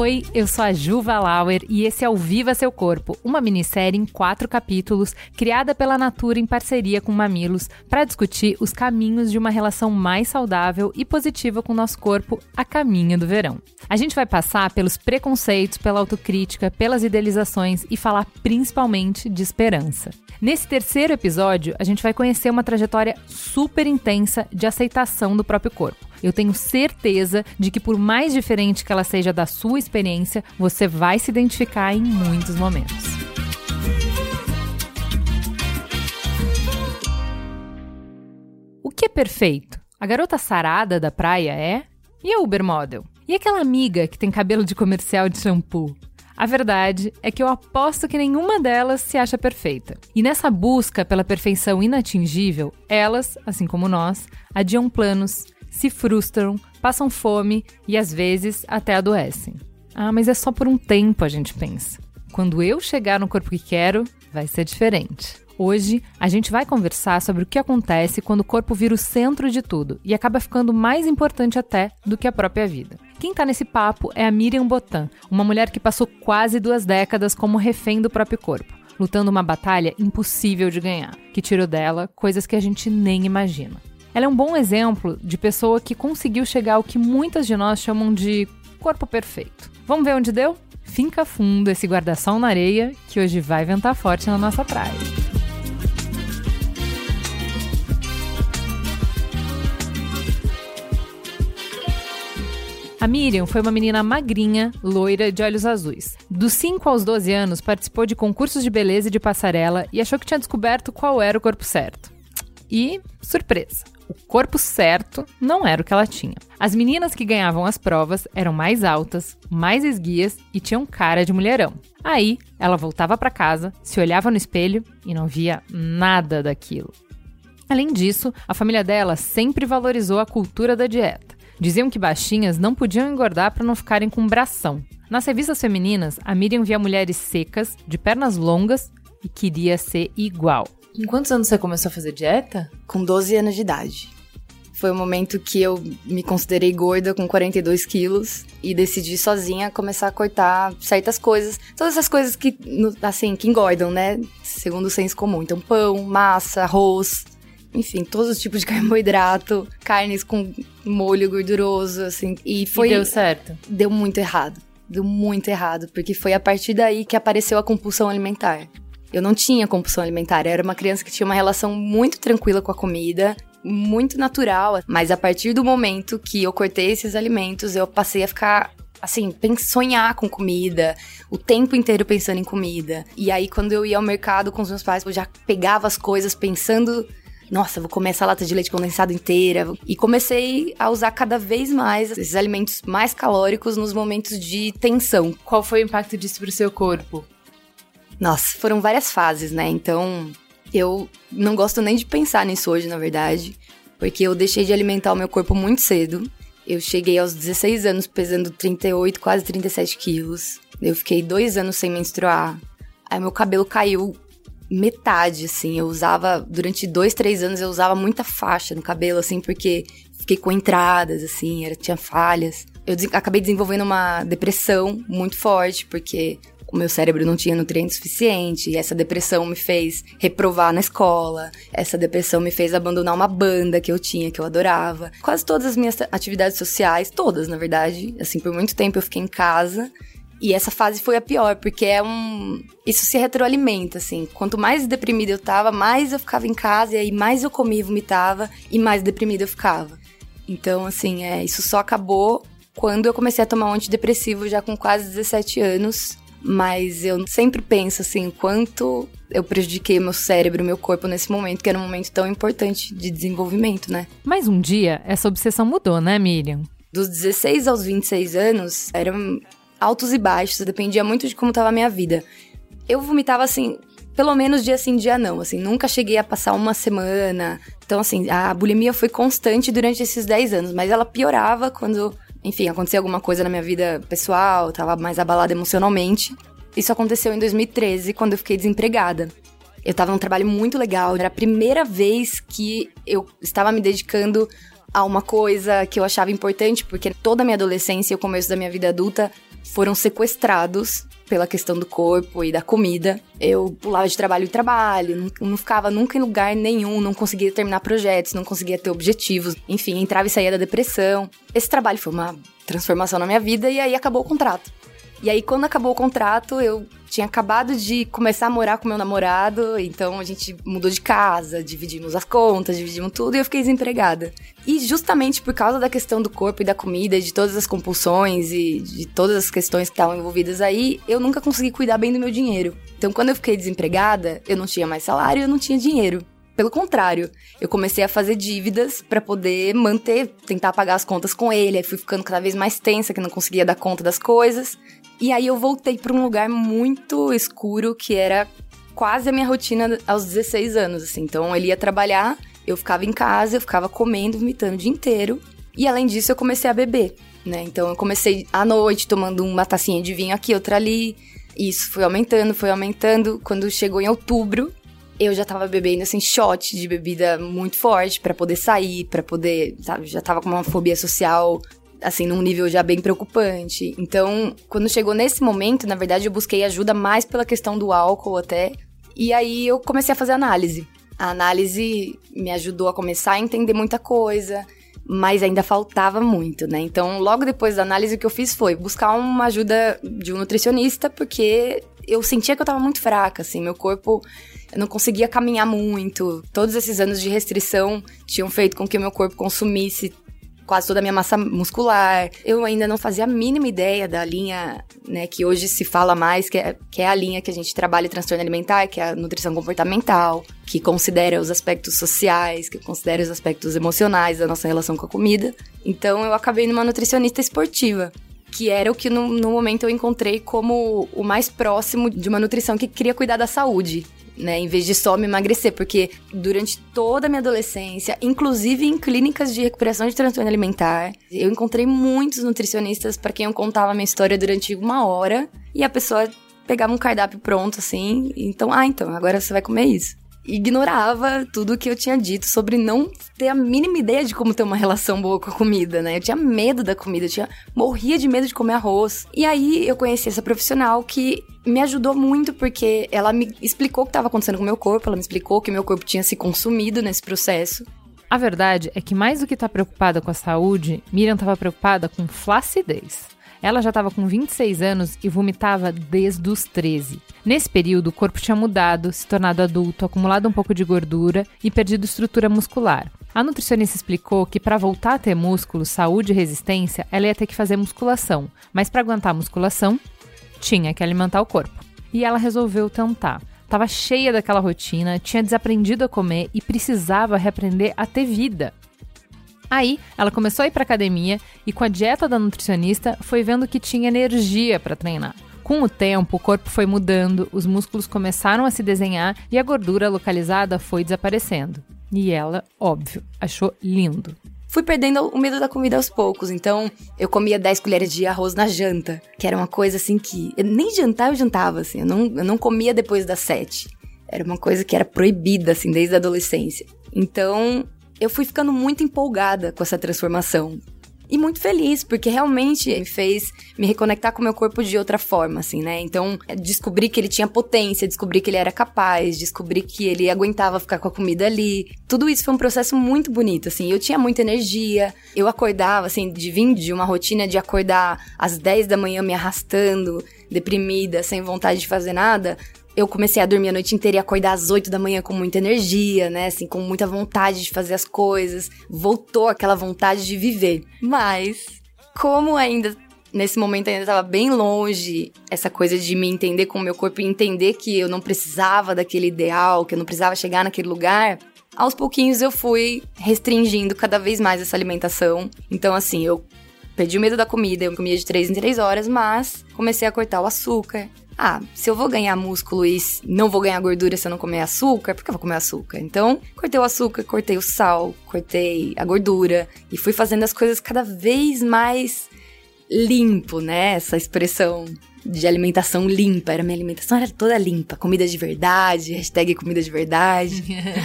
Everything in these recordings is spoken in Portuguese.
Oi, eu sou a Juva Lauer e esse é o Viva Seu Corpo, uma minissérie em quatro capítulos criada pela Natura em parceria com Mamilos para discutir os caminhos de uma relação mais saudável e positiva com o nosso corpo a caminho do verão. A gente vai passar pelos preconceitos, pela autocrítica, pelas idealizações e falar principalmente de esperança. Nesse terceiro episódio, a gente vai conhecer uma trajetória super intensa de aceitação do próprio corpo. Eu tenho certeza de que, por mais diferente que ela seja da sua experiência, você vai se identificar em muitos momentos. O que é perfeito? A garota sarada da praia é? E a Uber Model? E aquela amiga que tem cabelo de comercial de shampoo? A verdade é que eu aposto que nenhuma delas se acha perfeita. E nessa busca pela perfeição inatingível, elas, assim como nós, adiam planos, se frustram, passam fome e às vezes até adoecem. Ah, mas é só por um tempo, a gente pensa. Quando eu chegar no corpo que quero, vai ser diferente. Hoje, a gente vai conversar sobre o que acontece quando o corpo vira o centro de tudo e acaba ficando mais importante até do que a própria vida. Quem está nesse papo é a Miriam Botan, uma mulher que passou quase duas décadas como refém do próprio corpo, lutando uma batalha impossível de ganhar, que tirou dela coisas que a gente nem imagina. Ela é um bom exemplo de pessoa que conseguiu chegar ao que muitas de nós chamam de corpo perfeito. Vamos ver onde deu? Finca fundo esse guarda-sol na areia que hoje vai ventar forte na nossa praia. A Miriam foi uma menina magrinha, loira, de olhos azuis. Dos 5 aos 12 anos, participou de concursos de beleza e de passarela e achou que tinha descoberto qual era o corpo certo. E, surpresa, o corpo certo não era o que ela tinha. As meninas que ganhavam as provas eram mais altas, mais esguias e tinham cara de mulherão. Aí, ela voltava para casa, se olhava no espelho e não via nada daquilo. Além disso, a família dela sempre valorizou a cultura da dieta. Diziam que baixinhas não podiam engordar para não ficarem com bração. Nas revistas femininas, a Miriam via mulheres secas, de pernas longas e queria ser igual. Em quantos anos você começou a fazer dieta? Com 12 anos de idade. Foi o momento que eu me considerei gorda com 42 quilos e decidi sozinha começar a cortar certas coisas. Todas essas coisas que, assim, que engordam, né? Segundo o senso comum. Então, pão, massa, arroz, enfim, todos os tipos de carboidrato, carnes com molho gorduroso, assim. E foi. E deu certo? Deu muito errado. Deu muito errado, porque foi a partir daí que apareceu a compulsão alimentar. Eu não tinha compulsão alimentar, eu era uma criança que tinha uma relação muito tranquila com a comida, muito natural, mas a partir do momento que eu cortei esses alimentos, eu passei a ficar assim, sonhar com comida, o tempo inteiro pensando em comida. E aí, quando eu ia ao mercado com os meus pais, eu já pegava as coisas pensando. Nossa, vou comer essa lata de leite condensado inteira. E comecei a usar cada vez mais esses alimentos mais calóricos nos momentos de tensão. Qual foi o impacto disso pro seu corpo? Nossa, foram várias fases, né? Então, eu não gosto nem de pensar nisso hoje, na verdade, porque eu deixei de alimentar o meu corpo muito cedo. Eu cheguei aos 16 anos pesando 38, quase 37 quilos. Eu fiquei dois anos sem menstruar. Aí meu cabelo caiu metade, assim. Eu usava, durante dois, três anos, eu usava muita faixa no cabelo, assim, porque fiquei com entradas, assim, era, tinha falhas. Eu acabei desenvolvendo uma depressão muito forte, porque o meu cérebro não tinha nutrientes suficiente, essa depressão me fez reprovar na escola, essa depressão me fez abandonar uma banda que eu tinha, que eu adorava. Quase todas as minhas atividades sociais, todas, na verdade, assim, por muito tempo eu fiquei em casa. E essa fase foi a pior, porque é um. Isso se retroalimenta, assim. Quanto mais deprimida eu tava, mais eu ficava em casa, e aí mais eu comia e vomitava, e mais deprimida eu ficava. Então, assim, é, isso só acabou quando eu comecei a tomar um antidepressivo já com quase 17 anos. Mas eu sempre penso assim, quanto eu prejudiquei meu cérebro, meu corpo nesse momento, que era um momento tão importante de desenvolvimento, né? Mas um dia essa obsessão mudou, né, Miriam? Dos 16 aos 26 anos, eram altos e baixos, dependia muito de como estava a minha vida. Eu vomitava assim, pelo menos dia sim, dia não, assim, nunca cheguei a passar uma semana. Então, assim, a bulimia foi constante durante esses 10 anos, mas ela piorava quando enfim, acontecia alguma coisa na minha vida pessoal, tava mais abalada emocionalmente. Isso aconteceu em 2013, quando eu fiquei desempregada. Eu tava num trabalho muito legal, era a primeira vez que eu estava me dedicando a uma coisa que eu achava importante, porque toda a minha adolescência e o começo da minha vida adulta foram sequestrados pela questão do corpo e da comida. Eu pulava de trabalho em trabalho, não, não, ficava nunca em lugar nenhum, não conseguia terminar projetos, não conseguia ter objetivos, enfim, entrava e saía da depressão. Esse trabalho foi uma transformação na minha vida e aí acabou o contrato. E aí, quando acabou o contrato, eu tinha acabado de começar a morar com meu namorado, então a gente mudou de casa, dividimos as contas, dividimos tudo e eu fiquei desempregada. E justamente por causa da questão do corpo e da comida, de todas as compulsões e de todas as questões que estavam envolvidas aí, eu nunca consegui cuidar bem do meu dinheiro. Então, quando eu fiquei desempregada, eu não tinha mais salário, eu não tinha dinheiro. Pelo contrário, eu comecei a fazer dívidas para poder manter, tentar pagar as contas com ele. Aí fui ficando cada vez mais tensa, que não conseguia dar conta das coisas. E aí eu voltei para um lugar muito escuro que era quase a minha rotina aos 16 anos, assim. Então ele ia trabalhar, eu ficava em casa, eu ficava comendo, vomitando o dia inteiro. E além disso, eu comecei a beber, né? Então eu comecei à noite tomando uma tacinha de vinho aqui, outra ali. Isso foi aumentando, foi aumentando. Quando chegou em outubro, eu já tava bebendo assim shot de bebida muito forte para poder sair, para poder, sabe, já tava com uma fobia social assim, num nível já bem preocupante. Então, quando chegou nesse momento, na verdade, eu busquei ajuda mais pela questão do álcool até. E aí eu comecei a fazer análise. A análise me ajudou a começar a entender muita coisa, mas ainda faltava muito, né? Então, logo depois da análise, o que eu fiz foi buscar uma ajuda de um nutricionista, porque eu sentia que eu tava muito fraca, assim, meu corpo. Eu não conseguia caminhar muito. Todos esses anos de restrição tinham feito com que o meu corpo consumisse quase toda a minha massa muscular. Eu ainda não fazia a mínima ideia da linha, né, que hoje se fala mais, que é, que é a linha que a gente trabalha transtorno alimentar, que é a nutrição comportamental, que considera os aspectos sociais, que considera os aspectos emocionais da nossa relação com a comida. Então eu acabei numa nutricionista esportiva que era o que no, no, momento eu encontrei como o mais próximo de uma nutrição que queria cuidar da saúde né? Em vez de só me emagrecer, porque durante toda a minha adolescência, inclusive em clínicas de recuperação de transtorno alimentar, eu encontrei muitos nutricionistas para quem eu contava a minha história durante uma hora e a pessoa pegava um cardápio pronto assim, então, ah, então, agora você vai comer isso ignorava tudo que eu tinha dito sobre não ter a mínima ideia de como ter uma relação boa com a comida, né? Eu tinha medo da comida, eu tinha morria de medo de comer arroz. E aí eu conheci essa profissional que me ajudou muito porque ela me explicou o que estava acontecendo com o meu corpo, ela me explicou que meu corpo tinha se consumido nesse processo. A verdade é que mais do que estar tá preocupada com a saúde, Miriam estava preocupada com flacidez. Ela já estava com 26 anos e vomitava desde os 13. Nesse período, o corpo tinha mudado, se tornado adulto, acumulado um pouco de gordura e perdido estrutura muscular. A nutricionista explicou que para voltar a ter músculo, saúde e resistência, ela ia ter que fazer musculação, mas para aguentar a musculação, tinha que alimentar o corpo. E ela resolveu tentar. Estava cheia daquela rotina, tinha desaprendido a comer e precisava reaprender a ter vida. Aí, ela começou a ir para academia e com a dieta da nutricionista foi vendo que tinha energia para treinar. Com o tempo, o corpo foi mudando, os músculos começaram a se desenhar e a gordura localizada foi desaparecendo. E ela, óbvio, achou lindo. Fui perdendo o medo da comida aos poucos, então eu comia 10 colheres de arroz na janta, que era uma coisa assim que. nem jantar eu jantava, assim, eu não, eu não comia depois das 7. Era uma coisa que era proibida, assim, desde a adolescência. Então, eu fui ficando muito empolgada com essa transformação. E muito feliz, porque realmente me fez me reconectar com o meu corpo de outra forma, assim, né? Então, descobri que ele tinha potência, descobri que ele era capaz, descobri que ele aguentava ficar com a comida ali. Tudo isso foi um processo muito bonito, assim. Eu tinha muita energia, eu acordava, assim, de vir de uma rotina de acordar às 10 da manhã me arrastando, deprimida, sem vontade de fazer nada, eu comecei a dormir a noite inteira e acordar às 8 da manhã com muita energia, né? Assim, com muita vontade de fazer as coisas. Voltou aquela vontade de viver. Mas, como ainda nesse momento ainda estava bem longe essa coisa de me entender com o meu corpo e entender que eu não precisava daquele ideal, que eu não precisava chegar naquele lugar. Aos pouquinhos eu fui restringindo cada vez mais essa alimentação. Então, assim, eu perdi o medo da comida, eu comia de 3 em 3 horas, mas comecei a cortar o açúcar, ah, se eu vou ganhar músculo e não vou ganhar gordura se eu não comer açúcar, por que eu vou comer açúcar? Então, cortei o açúcar, cortei o sal, cortei a gordura e fui fazendo as coisas cada vez mais limpo, né? Essa expressão de alimentação limpa. Era minha alimentação era toda limpa. Comida de verdade, hashtag comida de verdade.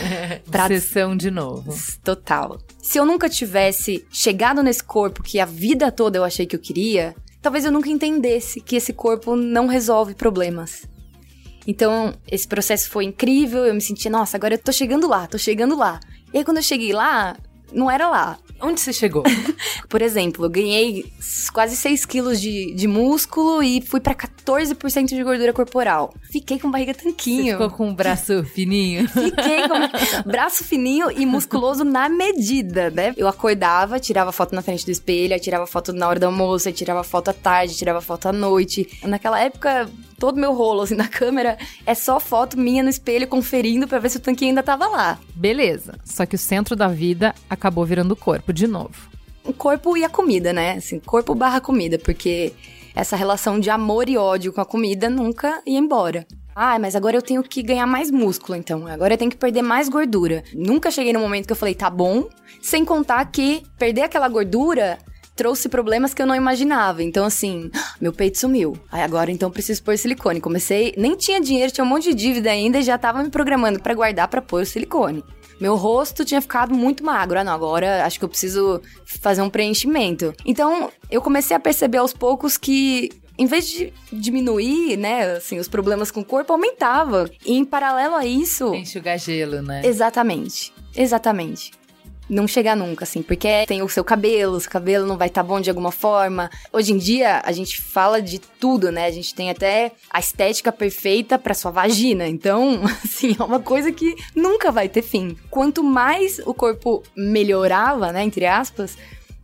pra... Sessão de novo. Total. Se eu nunca tivesse chegado nesse corpo que a vida toda eu achei que eu queria, talvez eu nunca entendesse que esse corpo não resolve problemas. Então, esse processo foi incrível, eu me senti, nossa, agora eu tô chegando lá, tô chegando lá. E aí, quando eu cheguei lá, não era lá. Onde você chegou? Por exemplo, ganhei quase 6 quilos de, de músculo e fui pra 14% de gordura corporal. Fiquei com barriga tanquinho. Você ficou com o braço fininho? Fiquei com braço fininho e musculoso na medida, né? Eu acordava, tirava foto na frente do espelho, tirava foto na hora do almoço, tirava foto à tarde, tirava foto à noite. Naquela época, todo meu rolo assim na câmera é só foto minha no espelho conferindo para ver se o tanquinho ainda tava lá. Beleza. Só que o centro da vida acabou virando corpo de novo. O corpo e a comida, né? Assim, corpo barra comida, porque essa relação de amor e ódio com a comida nunca ia embora. Ah, mas agora eu tenho que ganhar mais músculo, então. Agora eu tenho que perder mais gordura. Nunca cheguei no momento que eu falei, tá bom. Sem contar que perder aquela gordura trouxe problemas que eu não imaginava. Então, assim, meu peito sumiu. Aí agora, então, preciso pôr silicone. Comecei, nem tinha dinheiro, tinha um monte de dívida ainda e já tava me programando para guardar para pôr o silicone. Meu rosto tinha ficado muito magro. Ah, não, agora acho que eu preciso fazer um preenchimento. Então, eu comecei a perceber aos poucos que em vez de diminuir, né, assim, os problemas com o corpo, aumentava. E em paralelo a isso. Enxugar gelo, né? Exatamente. Exatamente não chegar nunca, assim, porque tem o seu cabelo, o seu cabelo não vai estar tá bom de alguma forma. Hoje em dia, a gente fala de tudo, né? A gente tem até a estética perfeita para sua vagina. Então, assim, é uma coisa que nunca vai ter fim. Quanto mais o corpo melhorava, né, entre aspas,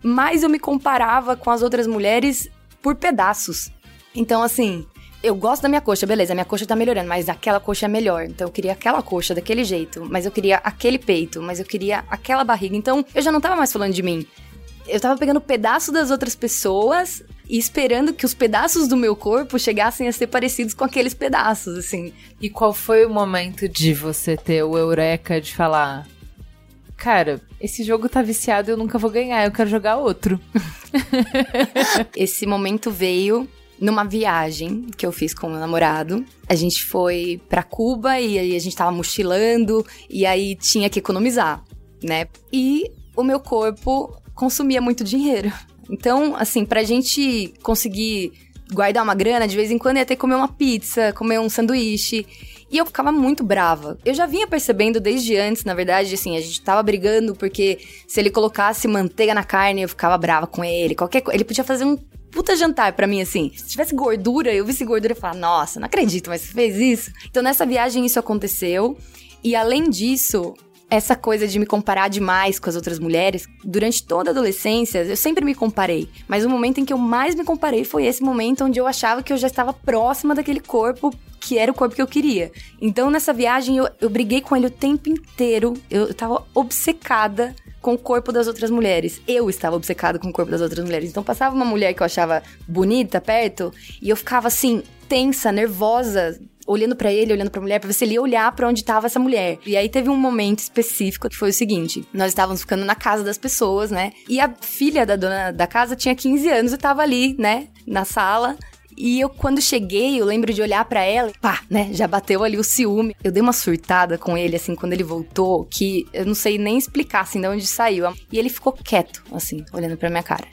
mais eu me comparava com as outras mulheres por pedaços. Então, assim, eu gosto da minha coxa, beleza, a minha coxa tá melhorando, mas aquela coxa é melhor. Então eu queria aquela coxa daquele jeito, mas eu queria aquele peito, mas eu queria aquela barriga. Então eu já não tava mais falando de mim. Eu tava pegando pedaço das outras pessoas e esperando que os pedaços do meu corpo chegassem a ser parecidos com aqueles pedaços, assim. E qual foi o momento de você ter o eureka de falar: Cara, esse jogo tá viciado, eu nunca vou ganhar, eu quero jogar outro. esse momento veio numa viagem que eu fiz com meu namorado. A gente foi para Cuba e aí a gente tava mochilando e aí tinha que economizar, né? E o meu corpo consumia muito dinheiro. Então, assim, pra gente conseguir guardar uma grana, de vez em quando ia ter que comer uma pizza, comer um sanduíche. E eu ficava muito brava. Eu já vinha percebendo desde antes, na verdade, assim, a gente tava brigando porque se ele colocasse manteiga na carne, eu ficava brava com ele. Qualquer Ele podia fazer um puta jantar para mim, assim. Se tivesse gordura, eu visse gordura e falar, nossa, não acredito, mas você fez isso. Então nessa viagem isso aconteceu. E além disso, essa coisa de me comparar demais com as outras mulheres, durante toda a adolescência, eu sempre me comparei. Mas o momento em que eu mais me comparei foi esse momento onde eu achava que eu já estava próxima daquele corpo que era o corpo que eu queria. Então, nessa viagem, eu, eu briguei com ele o tempo inteiro. Eu, eu tava obcecada com o corpo das outras mulheres. Eu estava obcecada com o corpo das outras mulheres. Então passava uma mulher que eu achava bonita perto e eu ficava assim, tensa, nervosa, olhando para ele, olhando para a mulher, para ele ia olhar para onde estava essa mulher. E aí teve um momento específico que foi o seguinte: nós estávamos ficando na casa das pessoas, né? E a filha da dona da casa tinha 15 anos e estava ali, né, na sala. E eu, quando cheguei, eu lembro de olhar para ela, pá, né? Já bateu ali o ciúme. Eu dei uma surtada com ele, assim, quando ele voltou, que eu não sei nem explicar, assim, de onde saiu. E ele ficou quieto, assim, olhando pra minha cara.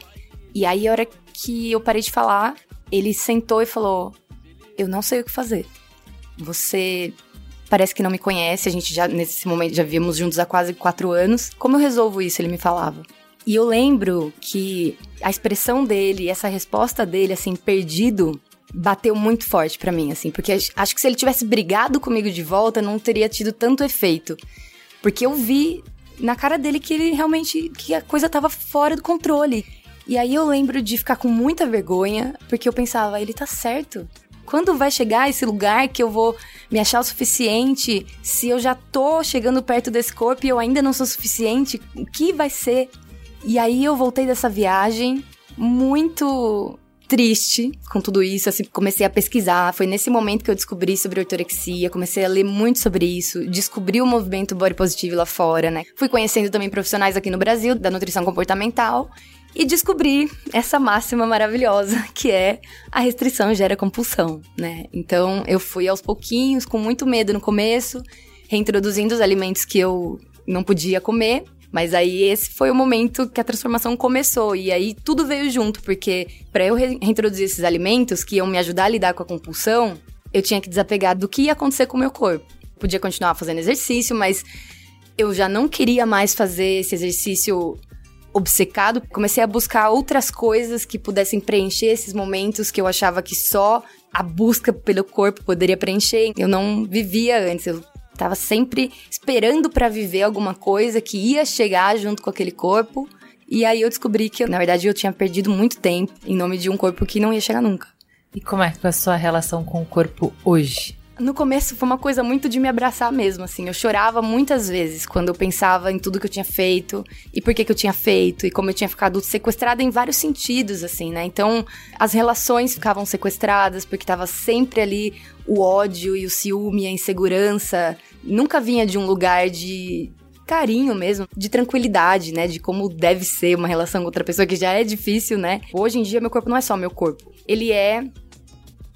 E aí, a hora que eu parei de falar, ele sentou e falou: Eu não sei o que fazer. Você parece que não me conhece, a gente já, nesse momento, já vivemos juntos há quase quatro anos. Como eu resolvo isso? Ele me falava. E eu lembro que a expressão dele, essa resposta dele, assim, perdido, bateu muito forte para mim, assim, porque acho que se ele tivesse brigado comigo de volta, não teria tido tanto efeito. Porque eu vi na cara dele que ele realmente, que a coisa tava fora do controle. E aí eu lembro de ficar com muita vergonha, porque eu pensava, ele tá certo. Quando vai chegar esse lugar que eu vou me achar o suficiente? Se eu já tô chegando perto desse corpo e eu ainda não sou suficiente, o que vai ser? E aí eu voltei dessa viagem muito triste com tudo isso, assim, comecei a pesquisar, foi nesse momento que eu descobri sobre ortorexia, comecei a ler muito sobre isso, descobri o movimento body positive lá fora, né? Fui conhecendo também profissionais aqui no Brasil da nutrição comportamental e descobri essa máxima maravilhosa que é a restrição gera compulsão, né? Então eu fui aos pouquinhos, com muito medo no começo, reintroduzindo os alimentos que eu não podia comer Mas aí esse foi o momento que a transformação começou. E aí tudo veio junto, porque para eu reintroduzir esses alimentos que iam me ajudar a lidar com a compulsão, eu tinha que desapegar do que ia acontecer com o meu corpo. Podia continuar fazendo exercício, mas eu já não queria mais fazer esse exercício obcecado. Comecei a buscar outras coisas que pudessem preencher esses momentos que eu achava que só a busca pelo corpo poderia preencher. Eu não vivia antes, eu estava sempre esperando para viver alguma coisa que ia chegar junto com aquele corpo. E aí eu descobri que, na verdade, eu tinha perdido muito tempo em nome de um corpo que não ia chegar nunca. E como é que é a sua relação com o corpo hoje? No começo foi uma coisa muito de me abraçar mesmo, assim. Eu chorava muitas vezes quando eu pensava em tudo que eu tinha feito e por que, que eu tinha feito e como eu tinha ficado sequestrada em vários sentidos, assim, né? Então, as relações ficavam sequestradas porque tava sempre ali o ódio e o ciúme, a insegurança. Nunca vinha de um lugar de, carinho mesmo, de tranquilidade, né? De como deve ser uma relação com outra pessoa, que já é difícil, né? Hoje em dia, meu corpo não é só meu corpo. Ele é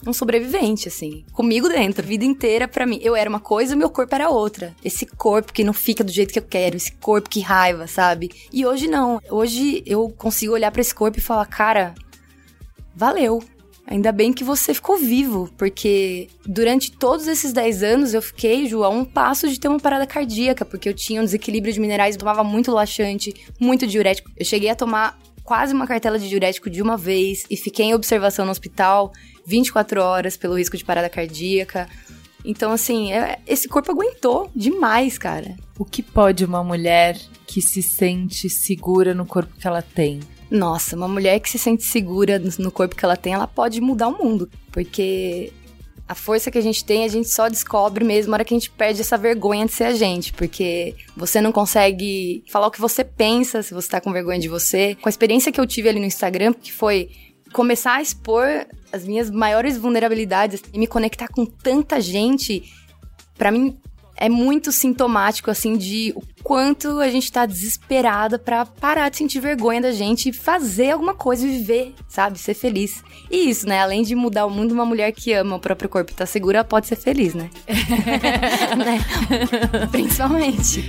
um sobrevivente, assim. Comigo dentro, a vida inteira para mim. Eu era uma coisa, meu corpo era outra. Esse corpo que não fica do jeito que eu quero, esse corpo que raiva, sabe? E hoje não. Hoje eu consigo olhar para esse corpo e falar, cara, valeu. Ainda bem que você ficou vivo, porque durante todos esses 10 anos eu fiquei, Ju, a um passo de ter uma parada cardíaca, porque eu tinha um desequilíbrio de minerais, eu tomava muito laxante, muito diurético. Eu cheguei a tomar quase uma cartela de diurético de uma vez e fiquei em observação no hospital 24 horas pelo risco de parada cardíaca. Então, assim, é, esse corpo aguentou demais, cara. O que pode uma mulher que se sente segura no corpo que ela tem nossa, uma mulher que se sente segura no corpo que ela tem, ela pode mudar o mundo. Porque a força que a gente tem, a gente só descobre mesmo na hora que a gente perde essa vergonha de ser a gente. Porque você não consegue falar o que você pensa se você tá com vergonha de você. Com a experiência que eu tive ali no Instagram, que foi começar a expor as minhas maiores vulnerabilidades e me conectar com tanta gente, para mim é muito sintomático, assim, de o quanto a gente tá desesperada para parar de sentir vergonha da gente e fazer alguma coisa, viver, sabe? Ser feliz. E isso, né? Além de mudar o mundo, uma mulher que ama o próprio corpo e tá segura pode ser feliz, né? né? Principalmente.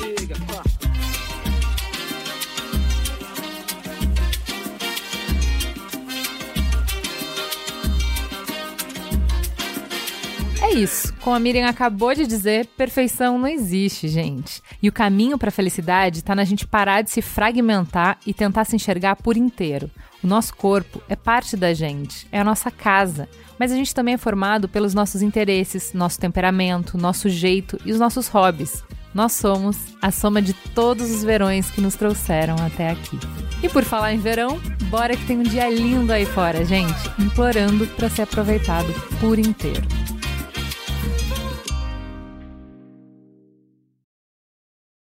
É isso. Como a Miriam acabou de dizer, perfeição não existe, gente. E o caminho para a felicidade está na gente parar de se fragmentar e tentar se enxergar por inteiro. O nosso corpo é parte da gente, é a nossa casa. Mas a gente também é formado pelos nossos interesses, nosso temperamento, nosso jeito e os nossos hobbies. Nós somos a soma de todos os verões que nos trouxeram até aqui. E por falar em verão, bora que tem um dia lindo aí fora, gente, implorando para ser aproveitado por inteiro.